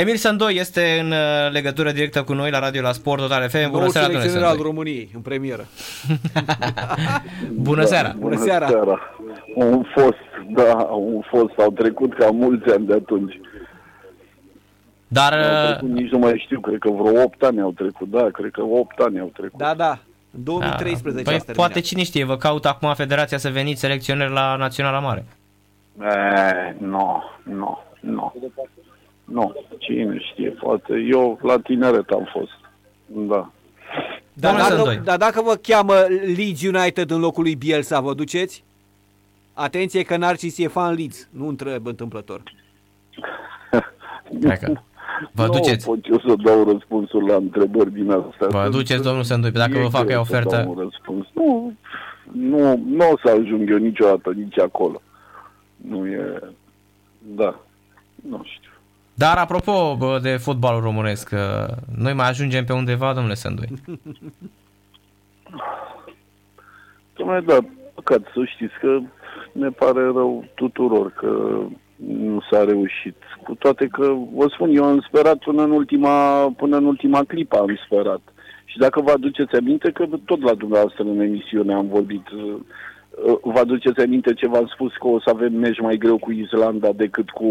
Emil Sandoi este în uh, legătură directă cu noi la radio la Sport Total FM. Bună seara, domnule Sandoi. al României, în premieră. Bună seara. Da, bună seara. seara. Un fost, da, un fost. Au trecut ca mulți ani de atunci. Dar... Trecut, nici nu mai știu, cred că vreo 8 ani au trecut, da, cred că 8 ani au trecut. Da, da, în 2013 da. Păi poate cine știe, vă caut acum federația să veniți selecționeri la Naționala Mare. Nu, nu, nu. Nu, cine știe, poate. Eu la tineret am fost. Da. Dar dacă, dar dacă vă cheamă Leeds United în locul lui Bielsa, vă duceți? Atenție că Narcis e fan Leeds, nu întreb întâmplător. Dacă vă nu duceți. pot eu să dau răspunsul la întrebări din astea. Vă duceți, domnul Sândui, dacă vă fac o ofertă... Răspuns. Nu, nu, nu o să ajung eu niciodată nici acolo. Nu e... Da, nu știu. Dar apropo de fotbalul românesc, noi mai ajungem pe undeva, domnule Sândui? Domnule, da, păcat să știți că ne pare rău tuturor că nu s-a reușit. Cu toate că, vă spun, eu am sperat până în ultima, până în ultima clipă am sperat. Și dacă vă aduceți aminte că tot la dumneavoastră în emisiune am vorbit Uh, vă aduceți aminte ce v-am spus că o să avem meci mai greu cu Islanda decât cu,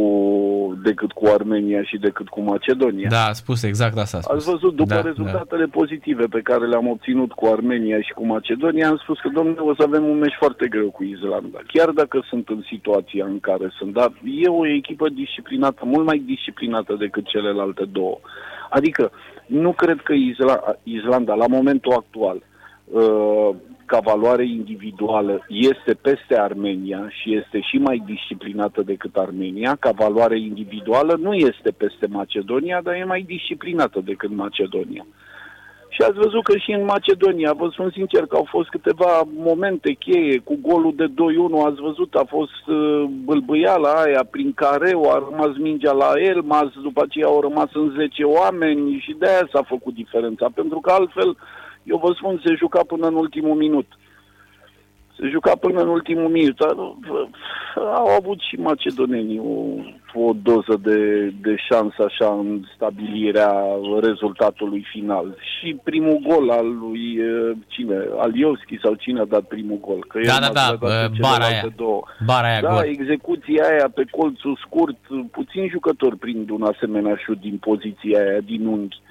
decât cu Armenia și decât cu Macedonia. Da, a spus exact asta. A spus. Ați văzut, după da, rezultatele da. pozitive pe care le-am obținut cu Armenia și cu Macedonia, am spus că, domnule, o să avem un meci foarte greu cu Islanda. Chiar dacă sunt în situația în care sunt, dar e o echipă disciplinată, mult mai disciplinată decât celelalte două. Adică, nu cred că Isla- Islanda, la momentul actual, uh, ca valoare individuală este peste Armenia și este și mai disciplinată decât Armenia, ca valoare individuală nu este peste Macedonia, dar e mai disciplinată decât Macedonia. Și ați văzut că și în Macedonia, vă spun sincer că au fost câteva momente cheie cu golul de 2-1, ați văzut, a fost uh, bâlbâiala aia prin care a rămas mingea la Elmas, după aceea au rămas în 10 oameni și de aia s-a făcut diferența, pentru că altfel uh, eu vă spun, se juca până în ultimul minut. Se juca până în ultimul minut. Au avut și macedonenii o, o doză de, de șansă așa în stabilirea rezultatului final. Și primul gol al lui cine? Aliovski sau cine a dat primul gol? Că da, da, da, bara aia. Două. Bara aia da, gol. execuția aia pe colțul scurt, puțin jucători prind un asemenea șut din poziția aia, din unghi.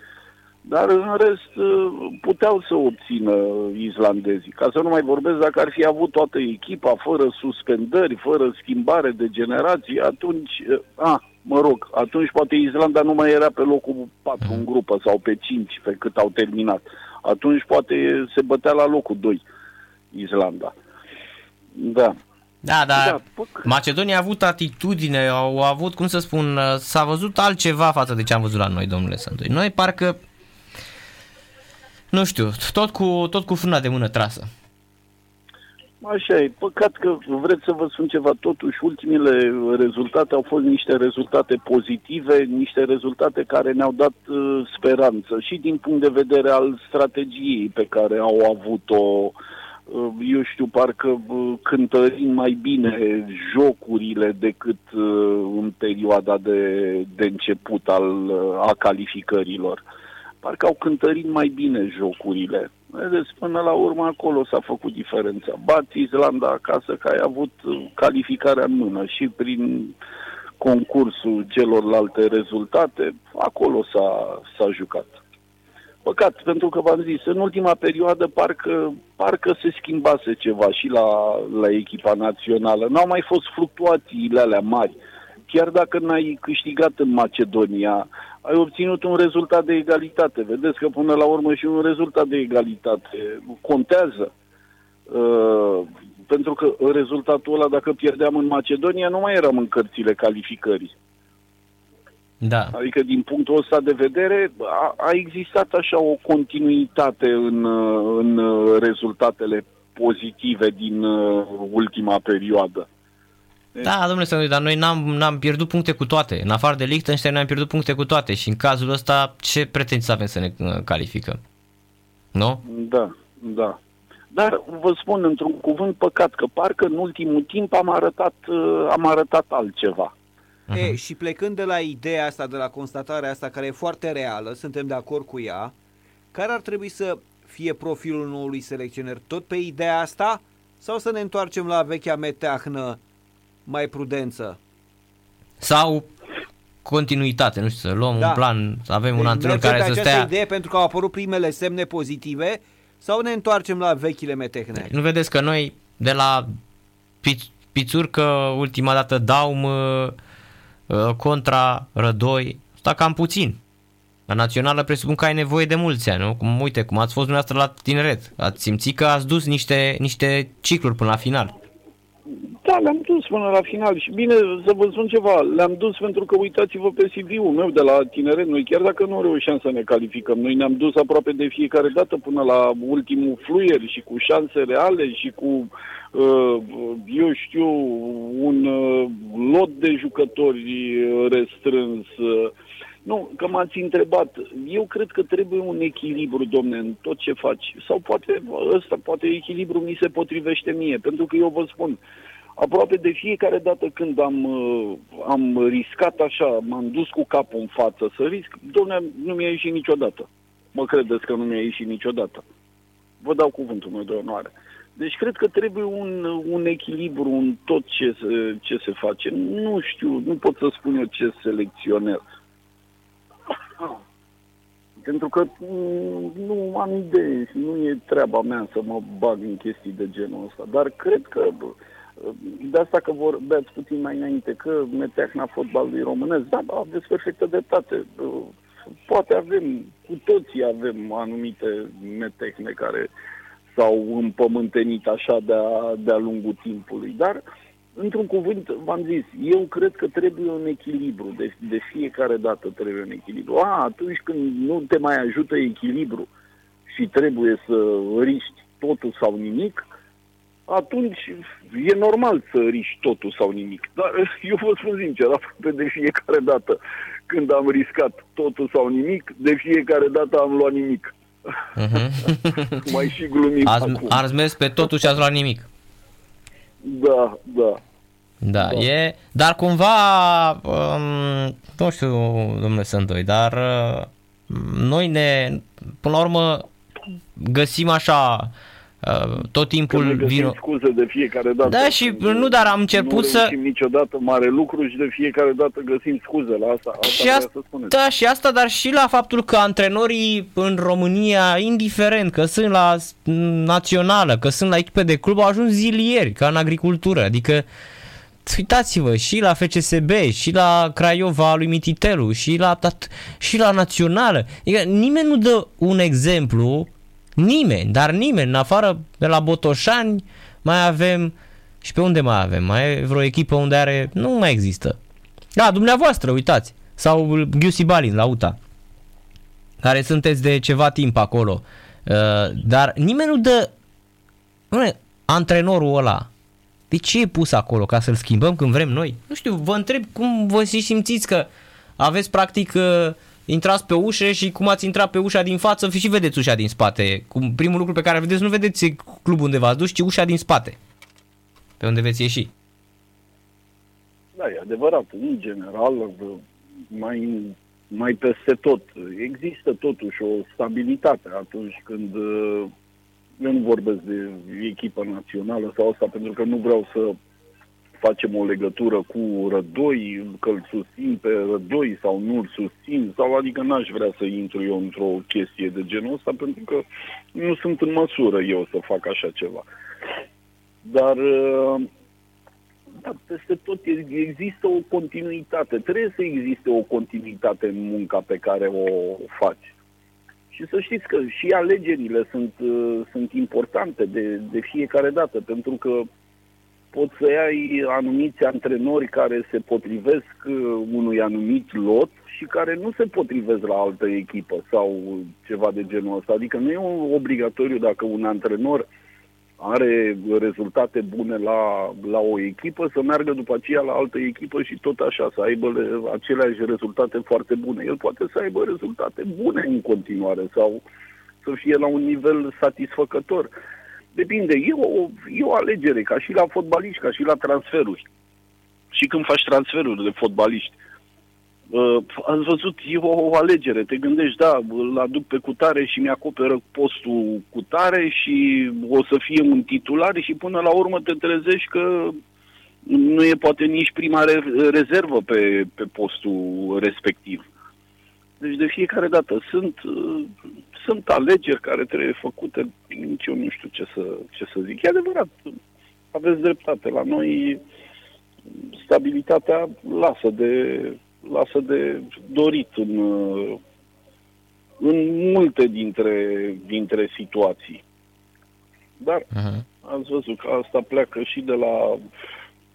Dar în rest uh, puteau să obțină islandezii. Ca să nu mai vorbesc dacă ar fi avut toată echipa fără suspendări, fără schimbare de generații, atunci, uh, a, mă rog, atunci poate Islanda nu mai era pe locul 4 în grupă sau pe 5 pe cât au terminat. Atunci poate se bătea la locul 2 Islanda. Da. Da, da, da Macedonia a avut atitudine, au avut, cum să spun, uh, s-a văzut altceva față de ce am văzut la noi, domnule Sândoi. Noi parcă nu știu, tot cu, tot cu frâna de mână trasă. Așa e. Păcat că vreți să vă spun ceva. Totuși, ultimele rezultate au fost niște rezultate pozitive, niște rezultate care ne-au dat uh, speranță și din punct de vedere al strategiei pe care au avut-o uh, eu știu, parcă uh, cântărind mai bine jocurile decât uh, în perioada de, de început al, uh, a calificărilor parcă au cântărit mai bine jocurile. Vedeți, până la urmă acolo s-a făcut diferența. Bați Islanda acasă că ai avut calificarea în mână și prin concursul celorlalte rezultate, acolo s-a, s-a jucat. Păcat, pentru că v-am zis, în ultima perioadă parcă, parcă se schimbase ceva și la, la echipa națională. N-au mai fost fluctuațiile alea mari. Chiar dacă n-ai câștigat în Macedonia, ai obținut un rezultat de egalitate. Vedeți că până la urmă și un rezultat de egalitate contează. Uh, pentru că rezultatul ăla, dacă pierdeam în Macedonia, nu mai eram în cărțile calificării. Da. Adică, din punctul ăsta de vedere, a, a existat așa o continuitate în, în rezultatele pozitive din uh, ultima perioadă. Da, domnule Sănui, dar noi n-am, n-am pierdut puncte cu toate. În afară de Liechtenstein ne-am pierdut puncte cu toate și în cazul ăsta ce pretenții avem să ne uh, calificăm? Nu? Da, da. Dar vă spun într-un cuvânt păcat că parcă în ultimul timp am arătat, uh, am arătat altceva. Uh-huh. E, și plecând de la ideea asta, de la constatarea asta, care e foarte reală, suntem de acord cu ea, care ar trebui să fie profilul noului selecționer? Tot pe ideea asta? Sau să ne întoarcem la vechea meteahnă mai prudență? Sau continuitate, nu știu, să luăm da. un plan, să avem deci un antrenor care să stea... idee pentru că au apărut primele semne pozitive sau ne întoarcem la vechile metehne? Nu vedeți că noi de la pițurcă ultima dată Daum uh, uh, contra Rădoi, sta cam puțin. La națională presupun că ai nevoie de mulți ani, nu? Cum, uite, cum ați fost dumneavoastră la tineret. Ați simțit că ați dus niște, niște cicluri până la final. Da, le-am dus până la final și bine să vă spun ceva, le-am dus pentru că uitați-vă pe CV-ul meu de la tineret, noi chiar dacă nu reușeam să ne calificăm, noi ne-am dus aproape de fiecare dată până la ultimul fluier și cu șanse reale și cu, uh, eu știu, un uh, lot de jucători restrâns. Nu, că m-ați întrebat. Eu cred că trebuie un echilibru, domne, în tot ce faci. Sau poate ăsta, poate echilibru mi se potrivește mie, pentru că eu vă spun, aproape de fiecare dată când am, uh, am riscat așa, m-am dus cu capul în față să risc, domne, nu mi-a ieșit niciodată. Mă credeți că nu mi-a ieșit niciodată. Vă dau cuvântul meu de onoare. Deci cred că trebuie un, un echilibru în tot ce se, ce se face. Nu știu, nu pot să spun eu ce selecționez. Pentru că mm, nu am idee și nu e treaba mea să mă bag în chestii de genul ăsta. Dar cred că de asta că vorbeați puțin mai înainte, că meteahna fotbalului românesc, da, da, aveți perfectă dreptate. Poate avem, cu toții avem anumite metehne care s-au împământenit așa de-a, de-a lungul timpului, dar într-un cuvânt, v-am zis, eu cred că trebuie un echilibru, de, de fiecare dată trebuie un echilibru. A, atunci când nu te mai ajută echilibru și trebuie să riști totul sau nimic, atunci e normal să riști totul sau nimic. Dar eu vă spun sincer, aproape de fiecare dată când am riscat totul sau nimic, de fiecare dată am luat nimic. Uh-huh. Mai și glumim ați, acum. Ați mers pe totul și ați luat nimic. Da, da. Da, da. e, dar cumva, um, nu știu, domnule Sândoi, dar uh, noi ne, până la urmă, găsim așa Uh, tot timpul vin... scuze de fiecare dată. Da, și nu, dar am început nu să... Nu niciodată mare lucru și de fiecare dată găsim scuze la asta. asta și asta, să da, și asta, dar și la faptul că antrenorii în România, indiferent că sunt la națională, că sunt la echipe de club, au ajuns zilieri, ca în agricultură. Adică, uitați-vă, și la FCSB, și la Craiova lui Mititelu, și la, și la națională. Adică nimeni nu dă un exemplu Nimeni, dar nimeni, în afară de la Botoșani, mai avem și pe unde mai avem? Mai e vreo echipă unde are... Nu mai există. Da, dumneavoastră, uitați. Sau Giusi Balin la UTA. Care sunteți de ceva timp acolo. Uh, dar nimeni nu dă... Nu, antrenorul ăla. De ce e pus acolo? Ca să-l schimbăm când vrem noi? Nu știu, vă întreb cum vă simțiți că aveți practic uh, intrați pe ușă și cum ați intrat pe ușa din față și vedeți ușa din spate. Cum primul lucru pe care vedeți, nu vedeți clubul unde v-ați dus, ci ușa din spate, pe unde veți ieși. Da, e adevărat. În general, mai, mai peste tot, există totuși o stabilitate atunci când eu nu vorbesc de echipă națională sau asta pentru că nu vreau să facem o legătură cu Rădoi, că îl susțin pe Rădoi sau nu îl susțin, sau adică n-aș vrea să intru eu într-o chestie de genul ăsta, pentru că nu sunt în măsură eu să fac așa ceva. Dar uh, da, peste tot există o continuitate. Trebuie să existe o continuitate în munca pe care o faci. Și să știți că și alegerile sunt, uh, sunt importante de, de fiecare dată, pentru că poți să ai anumiți antrenori care se potrivesc uh, unui anumit lot și care nu se potrivesc la altă echipă sau ceva de genul ăsta. Adică nu e obligatoriu dacă un antrenor are rezultate bune la, la o echipă, să meargă după aceea la altă echipă și tot așa, să aibă aceleași rezultate foarte bune. El poate să aibă rezultate bune în continuare sau să fie la un nivel satisfăcător. Depinde, e o, e o alegere, ca și la fotbaliști, ca și la transferuri. și când faci transferuri de fotbaliști. Uh, ați văzut, e o, o alegere. Te gândești, da, îl aduc pe cutare și mi-acoperă postul cutare și o să fie un titular și până la urmă te trezești că nu e poate nici prima re- rezervă pe, pe postul respectiv. Deci de fiecare dată sunt, uh, sunt alegeri care trebuie făcute, nici eu nu știu ce să, ce să zic. E adevărat, aveți dreptate. La noi stabilitatea lasă de, lasă de dorit în, în multe dintre, dintre situații. Dar uh-huh. ați văzut că asta pleacă și de la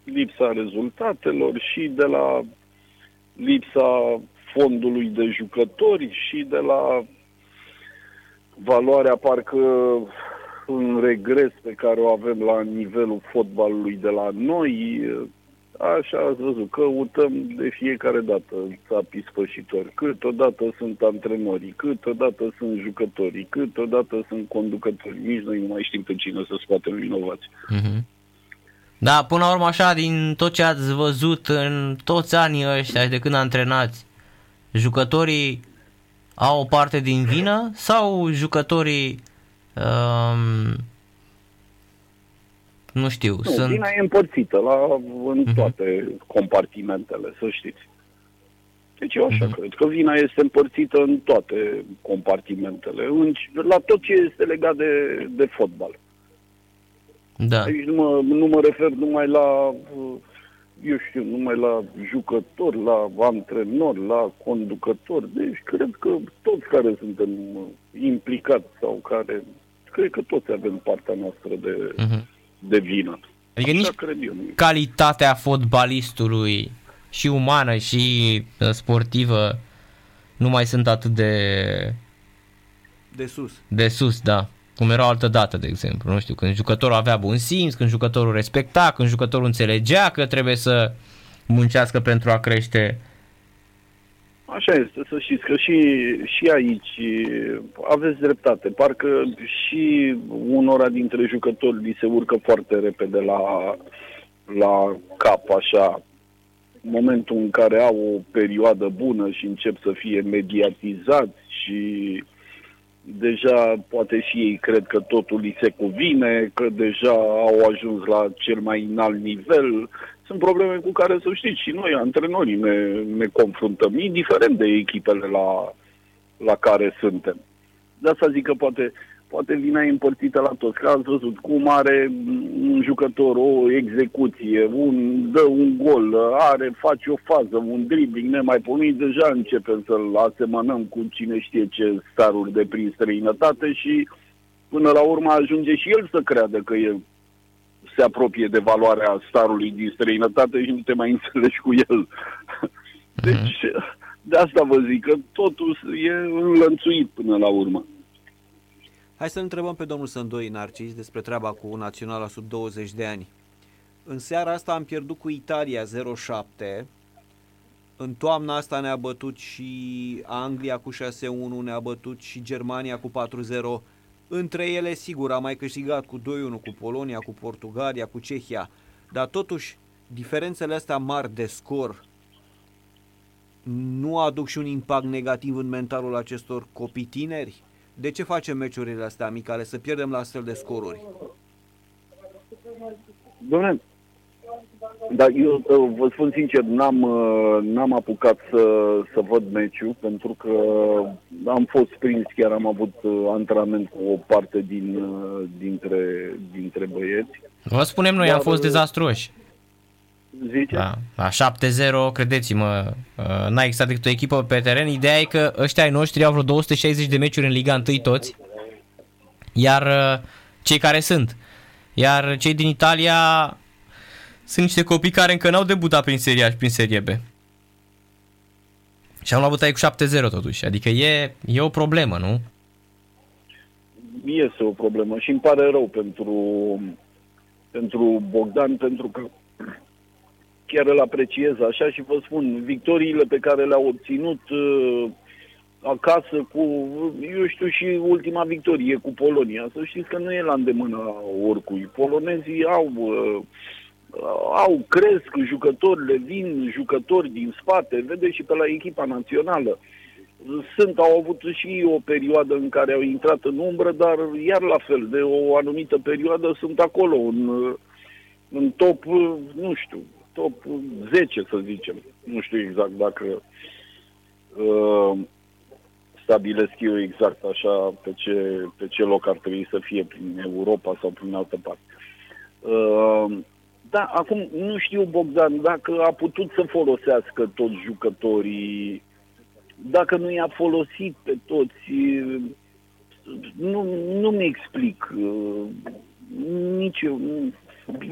lipsa rezultatelor și de la lipsa fondului de jucători și de la valoarea parcă un regres pe care o avem la nivelul fotbalului de la noi. Așa ați văzut, căutăm de fiecare dată țapii spășitori. Câteodată sunt antrenorii, câteodată sunt jucătorii, câteodată sunt conducători. Nici noi nu mai știm pe cine să scoatem vinovați. Mm-hmm. Da, până la urmă așa, din tot ce ați văzut în toți anii ăștia de când antrenați, jucătorii au o parte din vină sau jucătorii um, nu știu, nu, sunt... vina e împărțită la, în uh-huh. toate compartimentele, să știți. Deci eu așa uh-huh. cred, că vina este împărțită în toate compartimentele, în, la tot ce este legat de, de fotbal. Da. Aici nu mă, nu mă refer numai la, eu știu, numai la jucători, la antrenori, la conducători. Deci cred că toți care suntem implicați sau care, cred că toți avem partea noastră de, uh-huh. De vină. Adică Așa nici cred eu. calitatea fotbalistului și umană și uh, sportivă nu mai sunt atât de... De sus. De sus, da cum era o altă dată, de exemplu. Nu știu, când jucătorul avea bun simț, când jucătorul respecta, când jucătorul înțelegea că trebuie să muncească pentru a crește. Așa este, să știți că și, și aici aveți dreptate. Parcă și unora dintre jucători li se urcă foarte repede la, la cap, așa, momentul în care au o perioadă bună și încep să fie mediatizați și deja poate și ei cred că totul li se cuvine, că deja au ajuns la cel mai înalt nivel. Sunt probleme cu care, să știți, și noi, antrenorii, ne, ne confruntăm, indiferent de echipele la, la care suntem. De asta zic că poate poate vina e împărțită la toți. Că ați văzut cum are un jucător o execuție, un, dă un gol, are, face o fază, un dribbling nemaipomenit, deja începem să-l asemănăm cu cine știe ce staruri de prin străinătate și până la urmă ajunge și el să creadă că e se apropie de valoarea starului din străinătate și nu te mai înțelegi cu el. Mhm. Deci, de asta vă zic că totul e înlănțuit până la urmă. Hai să întrebăm pe domnul Sândoi Narcis despre treaba cu Naționala sub 20 de ani. În seara asta am pierdut cu Italia 0-7. În toamna asta ne-a bătut și Anglia cu 6-1, ne-a bătut și Germania cu 4-0. Între ele, sigur, a mai câștigat cu 2-1 cu Polonia, cu Portugalia, cu Cehia. Dar totuși, diferențele astea mari de scor nu aduc și un impact negativ în mentalul acestor copii tineri? De ce facem meciurile astea amicale, să pierdem la astfel de scoruri? Doamne, dar eu vă spun sincer, n-am, uh, n-am apucat să, să văd meciul pentru că am fost prins, chiar am avut uh, antrenament cu o parte din, uh, dintre, dintre băieți. Vă spunem noi, Dar, am fost dezastruoși. Zice? Da, la 7-0, credeți-mă, uh, n-a existat decât o echipă pe teren. Ideea e că ăștia ai noștri au vreo 260 de meciuri în Liga 1 toți, iar uh, cei care sunt. Iar cei din Italia sunt niște copii care încă n-au debutat prin Serie A și prin Serie B. Și am luat bătaie cu 7-0 totuși, adică e, e o problemă, nu? Este o problemă și îmi pare rău pentru, pentru Bogdan, pentru că chiar îl apreciez așa și vă spun, victoriile pe care le-au obținut uh, acasă cu, eu știu, și ultima victorie cu Polonia. Să știți că nu e la îndemână oricui. Polonezii au uh, au, cresc, jucătorile vin, jucători din spate, vedeți și pe la echipa națională. Sunt, au avut și o perioadă în care au intrat în umbră, dar iar la fel, de o anumită perioadă sunt acolo, în, în top, nu știu, top 10 să zicem. Nu știu exact dacă uh, stabilesc eu exact așa pe ce, pe ce loc ar trebui să fie prin Europa sau prin altă parte. Uh, da, acum nu știu, Bogdan, dacă a putut să folosească toți jucătorii, dacă nu i-a folosit pe toți, nu, nu mi explic. Nici eu.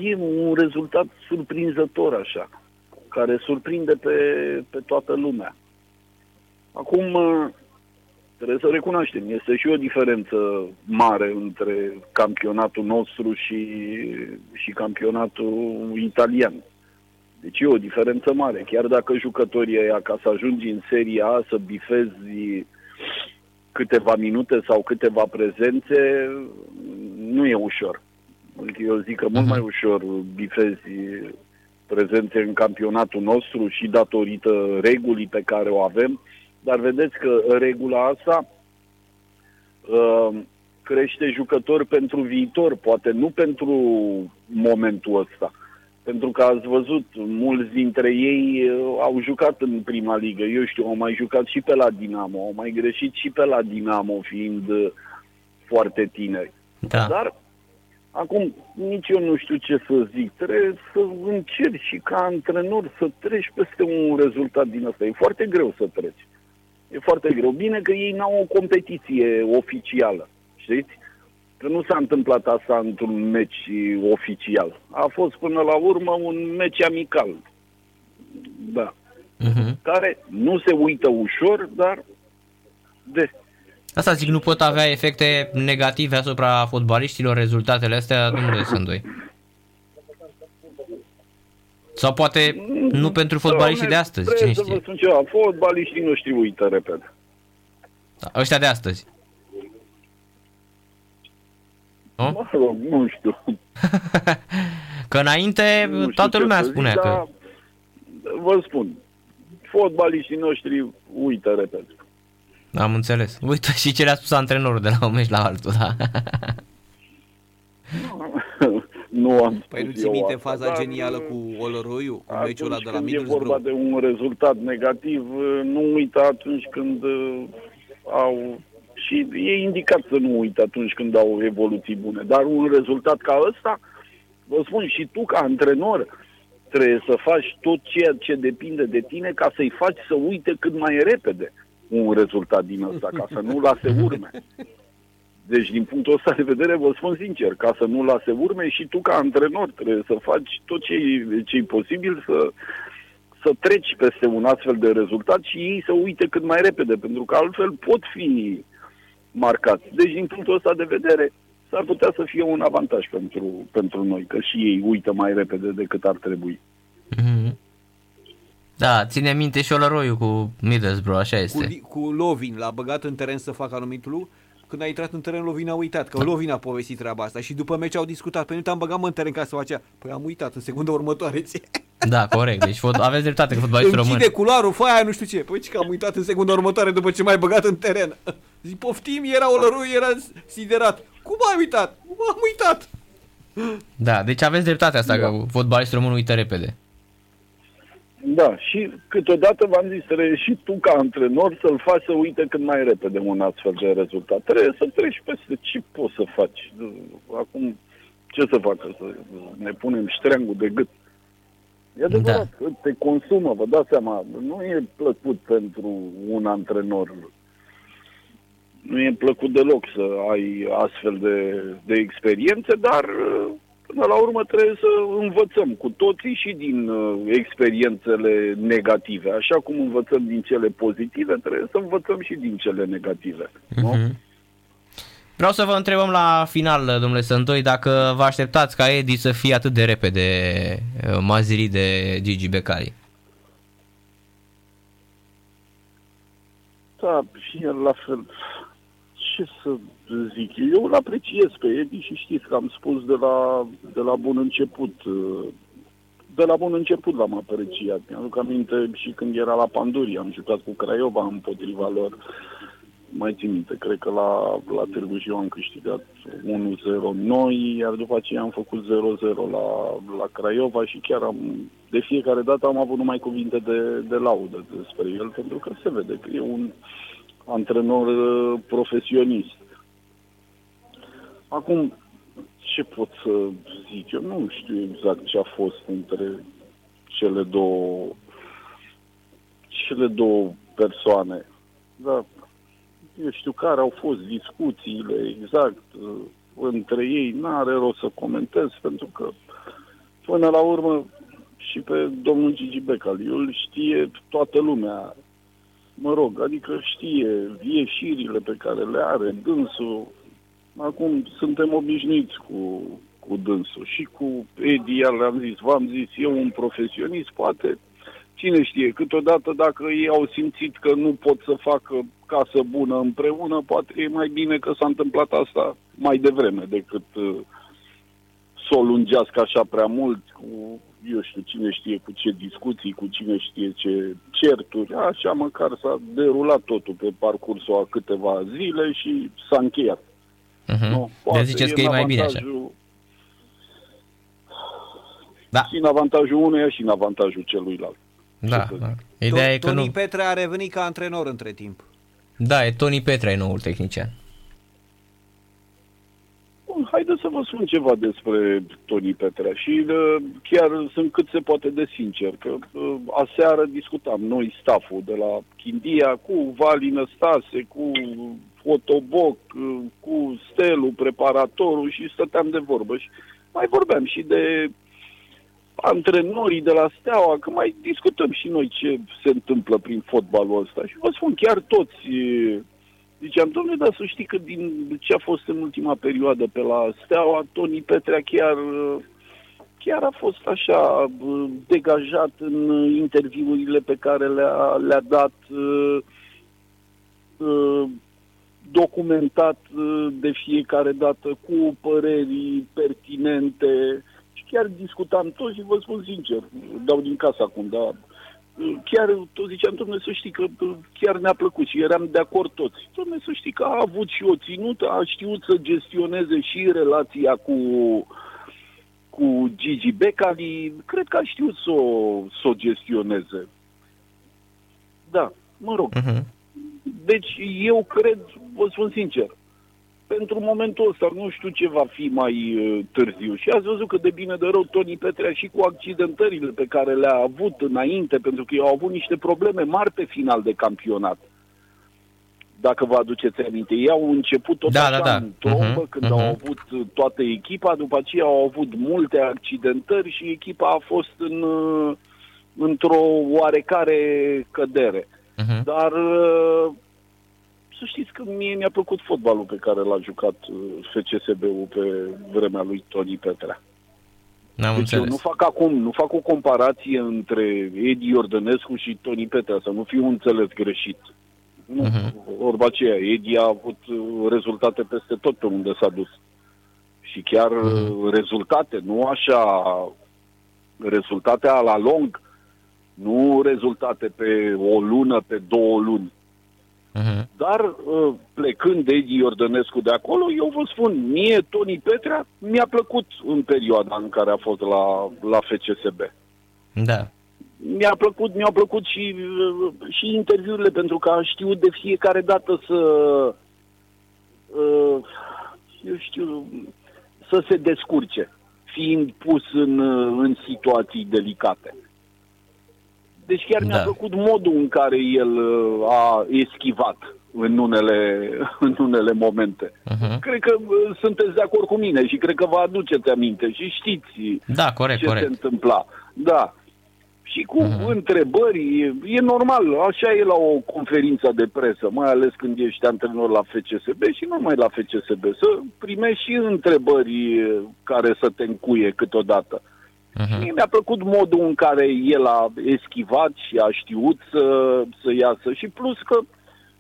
E un rezultat surprinzător așa, care surprinde pe, pe toată lumea. Acum, Trebuie să recunoaștem, este și o diferență mare între campionatul nostru și, și campionatul italian. Deci e o diferență mare. Chiar dacă jucătorii ăia, ca să ajungi în seria A, să bifezi câteva minute sau câteva prezențe, nu e ușor. Eu zic că mult mhm. mai ușor bifezi prezențe în campionatul nostru și datorită regulii pe care o avem, dar vedeți că regula asta uh, crește jucători pentru viitor, poate nu pentru momentul ăsta. Pentru că ați văzut, mulți dintre ei uh, au jucat în prima ligă, eu știu, au mai jucat și pe la Dinamo, au mai greșit și pe la Dinamo, fiind uh, foarte tineri. Da. Dar Acum, nici eu nu știu ce să zic. Trebuie să încerci și ca antrenor să treci peste un rezultat din asta. E foarte greu să treci. E foarte greu. Bine că ei n-au o competiție oficială, știți? Că nu s-a întâmplat asta într-un meci oficial. A fost până la urmă un meci amical. Da. Uh-huh. Care nu se uită ușor, dar de. Asta zic, nu pot avea efecte negative asupra fotbaliștilor rezultatele astea, domnule Sândoi. Sau poate nu pentru fotbaliștii de astăzi, cine știe. Să vă spun ceva, fotbaliștii nu știu uită repede. Da, ăștia de astăzi. Nu? Mă rog, nu știu. că înainte nu toată lumea spunea zic, că... Vă spun, fotbaliștii noștri uită repede. Am înțeles. Uite și ce le-a spus antrenorul de la un meci la altul, da. Nu am Păi nu ți minte faza dar, genială cu Oloroiu, cu meciul ăla de la Middlesbrough? e vorba de un rezultat negativ, nu uita atunci când uh, au... Și e indicat să nu uite atunci când au evoluții bune. Dar un rezultat ca ăsta, vă spun, și tu ca antrenor, trebuie să faci tot ceea ce depinde de tine ca să-i faci să uite cât mai repede un rezultat din ăsta, ca să nu lase urme. Deci, din punctul ăsta de vedere, vă spun sincer, ca să nu lase urme și tu, ca antrenor, trebuie să faci tot ce e posibil să, să treci peste un astfel de rezultat și ei să uite cât mai repede, pentru că altfel pot fi marcați. Deci, din punctul ăsta de vedere, s-ar putea să fie un avantaj pentru, pentru noi, că și ei uită mai repede decât ar trebui. Mm-hmm. Da, ține minte și Olăroiu cu Middlesbrough, așa este. Cu, cu Lovin, l-a băgat în teren să facă anumitul lucru când a intrat în teren, Lovin a uitat, că da. Lovin a povestit treaba asta și după meci au discutat, păi nu te-am băgat mă în teren ca să facea. Păi am uitat în secunda următoare ție. Da, corect, deci fot- aveți dreptate că fotbalistul român. Închide culoarul, foaia, nu știu ce. Păi că am uitat în secunda următoare după ce m-ai băgat în teren. Zic, poftim, era Olăru, era siderat. Cum ai uitat? Cum am uitat? Da, deci aveți dreptate asta, da. că fotbalistul român uită repede. Da, și câteodată v-am zis, trebuie și tu ca antrenor să-l faci să uite cât mai repede un astfel de rezultat. Trebuie să treci peste ce poți să faci. Acum, ce să facă? Să ne punem ștreangul de gât. E adevărat da. că te consumă, vă dați seama, nu e plăcut pentru un antrenor. Nu e plăcut deloc să ai astfel de, de experiențe, dar Până la urmă trebuie să învățăm cu toții și din uh, experiențele negative. Așa cum învățăm din cele pozitive, trebuie să învățăm și din cele negative. Uh-huh. Nu? Mhm. Vreau să vă întrebăm la final, domnule Sântoi, dacă vă așteptați ca Edi să fie atât de repede uh, maziri de Gigi Becali. Da, și el la fel ce să zic, eu îl apreciez pe Edi și știți că am spus de la, de la bun început uh, de la bun început l-am apreciat. Mi-aduc aminte și când era la Panduri, am jucat cu Craiova împotriva lor. Mai țin minte, cred că la, la Târgu Jiu am câștigat 1-0 noi, iar după aceea am făcut 0-0 la, la Craiova și chiar am, de fiecare dată am avut numai cuvinte de, de laudă despre el, pentru că se vede că e un antrenor uh, profesionist. Acum, ce pot să zic? Eu nu știu exact ce a fost între cele două cele două persoane. Dar eu știu care au fost discuțiile exact uh, între ei. N-are rost să comentez pentru că până la urmă și pe domnul Gigi Becali, îl știe toată lumea. Mă rog, adică știe ieșirile pe care le are dânsul, Acum suntem obișnuiți cu, cu dânsul și cu Edi, iar le-am zis, v-am zis, eu un profesionist, poate, cine știe, câteodată dacă ei au simțit că nu pot să facă casă bună împreună, poate e mai bine că s-a întâmplat asta mai devreme decât uh, să o lungească așa prea mult cu, eu știu, cine știe cu ce discuții, cu cine știe ce certuri, așa măcar s-a derulat totul pe parcursul a câteva zile și s-a încheiat. Uh-huh. Nu, deci ziceți că e mai bine așa. Da. Și în avantajul unuia și în avantajul celuilalt. Da, da. Ideea e că Toni nu... Petre a revenit ca antrenor între timp. Da, e Toni Petre, e noul tehnician. Bun, haideți să vă spun ceva despre Toni Petrea și uh, chiar sunt cât se poate de sincer, că uh, aseară discutam noi, staful de la Chindia, cu Valin Stase, cu Fotoboc, uh, cu Stelu, preparatorul și stăteam de vorbă și mai vorbeam și de antrenorii de la Steaua, că mai discutăm și noi ce se întâmplă prin fotbalul ăsta. Și vă spun, chiar toți Ziceam, domnule, dar să știi că din ce a fost în ultima perioadă pe la Steaua, Toni Petrea chiar, chiar a fost așa degajat în interviurile pe care le-a, le-a dat, documentat de fiecare dată cu păreri pertinente. Și chiar discutam toți și vă spun sincer, dau din casă acum, dar chiar tot ziceam, domnule, să știi că chiar ne-a plăcut și eram de acord toți. Domnule, să știi că a avut și o ținută, a știut să gestioneze și relația cu, cu Gigi Becali, cred că a știut să o, să o gestioneze. Da, mă rog. Uh-huh. Deci eu cred, vă spun sincer, pentru momentul ăsta nu știu ce va fi mai uh, târziu. Și ați văzut că de bine de rău Toni Petrea și cu accidentările pe care le-a avut înainte, pentru că au avut niște probleme mari pe final de campionat. Dacă vă aduceți aminte, ei au început tot da, așa da, da. în trombă, uh-huh, când uh-huh. au avut toată echipa, după aceea au avut multe accidentări și echipa a fost în, uh, într-o oarecare cădere. Uh-huh. Dar uh, să știți că mie mi-a plăcut fotbalul pe care l-a jucat uh, FCSB-ul pe vremea lui Toni Petrea. N-am deci înțeles. eu nu fac acum, nu fac o comparație între Edi Iordănescu și Toni Petrea, să nu fiu înțeles greșit. Nu, uh-huh. orba aceea, Edi a avut uh, rezultate peste tot pe unde s-a dus. Și chiar uh-huh. rezultate, nu așa, rezultate la lung, nu rezultate pe o lună, pe două luni. Uh-huh. Dar uh, plecând de Edi Iordănescu de acolo, eu vă spun, mie Toni Petrea mi-a plăcut în perioada în care a fost la, la FCSB. Da. Mi-a plăcut, mi-au plăcut și, uh, și interviurile pentru că a știut de fiecare dată să uh, eu știu, să se descurce, fiind pus în, în situații delicate. Deci chiar da. mi-a plăcut modul în care el uh, a eschivat în unele, în unele momente. Uh-huh. Cred că uh, sunteți de acord cu mine și cred că vă aduceți aminte și știți da, corect, ce corect. se întâmpla. Da. Și cu uh-huh. întrebări, e, e normal, așa e la o conferință de presă, mai ales când ești antrenor la FCSB și nu mai la FCSB, să primești și întrebări care să te încuie câteodată. Uh-huh. Mie mi-a plăcut modul în care el a eschivat și a știut să, să iasă și plus că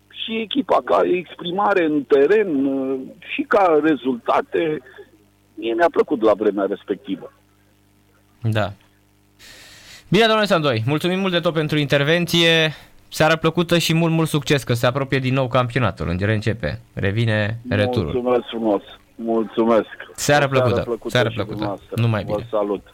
și echipa ca exprimare în teren și ca rezultate, mie mi-a plăcut la vremea respectivă. Da. Bine, domnule Sandoi, mulțumim mult de tot pentru intervenție. Seara plăcută și mult, mult succes, că se apropie din nou campionatul. În începe. Revine returul. Mulțumesc frumos. Mulțumesc. Seara O plăcută. plăcută Seara și plăcută. dumneavoastră. Numai Vă bine. salut.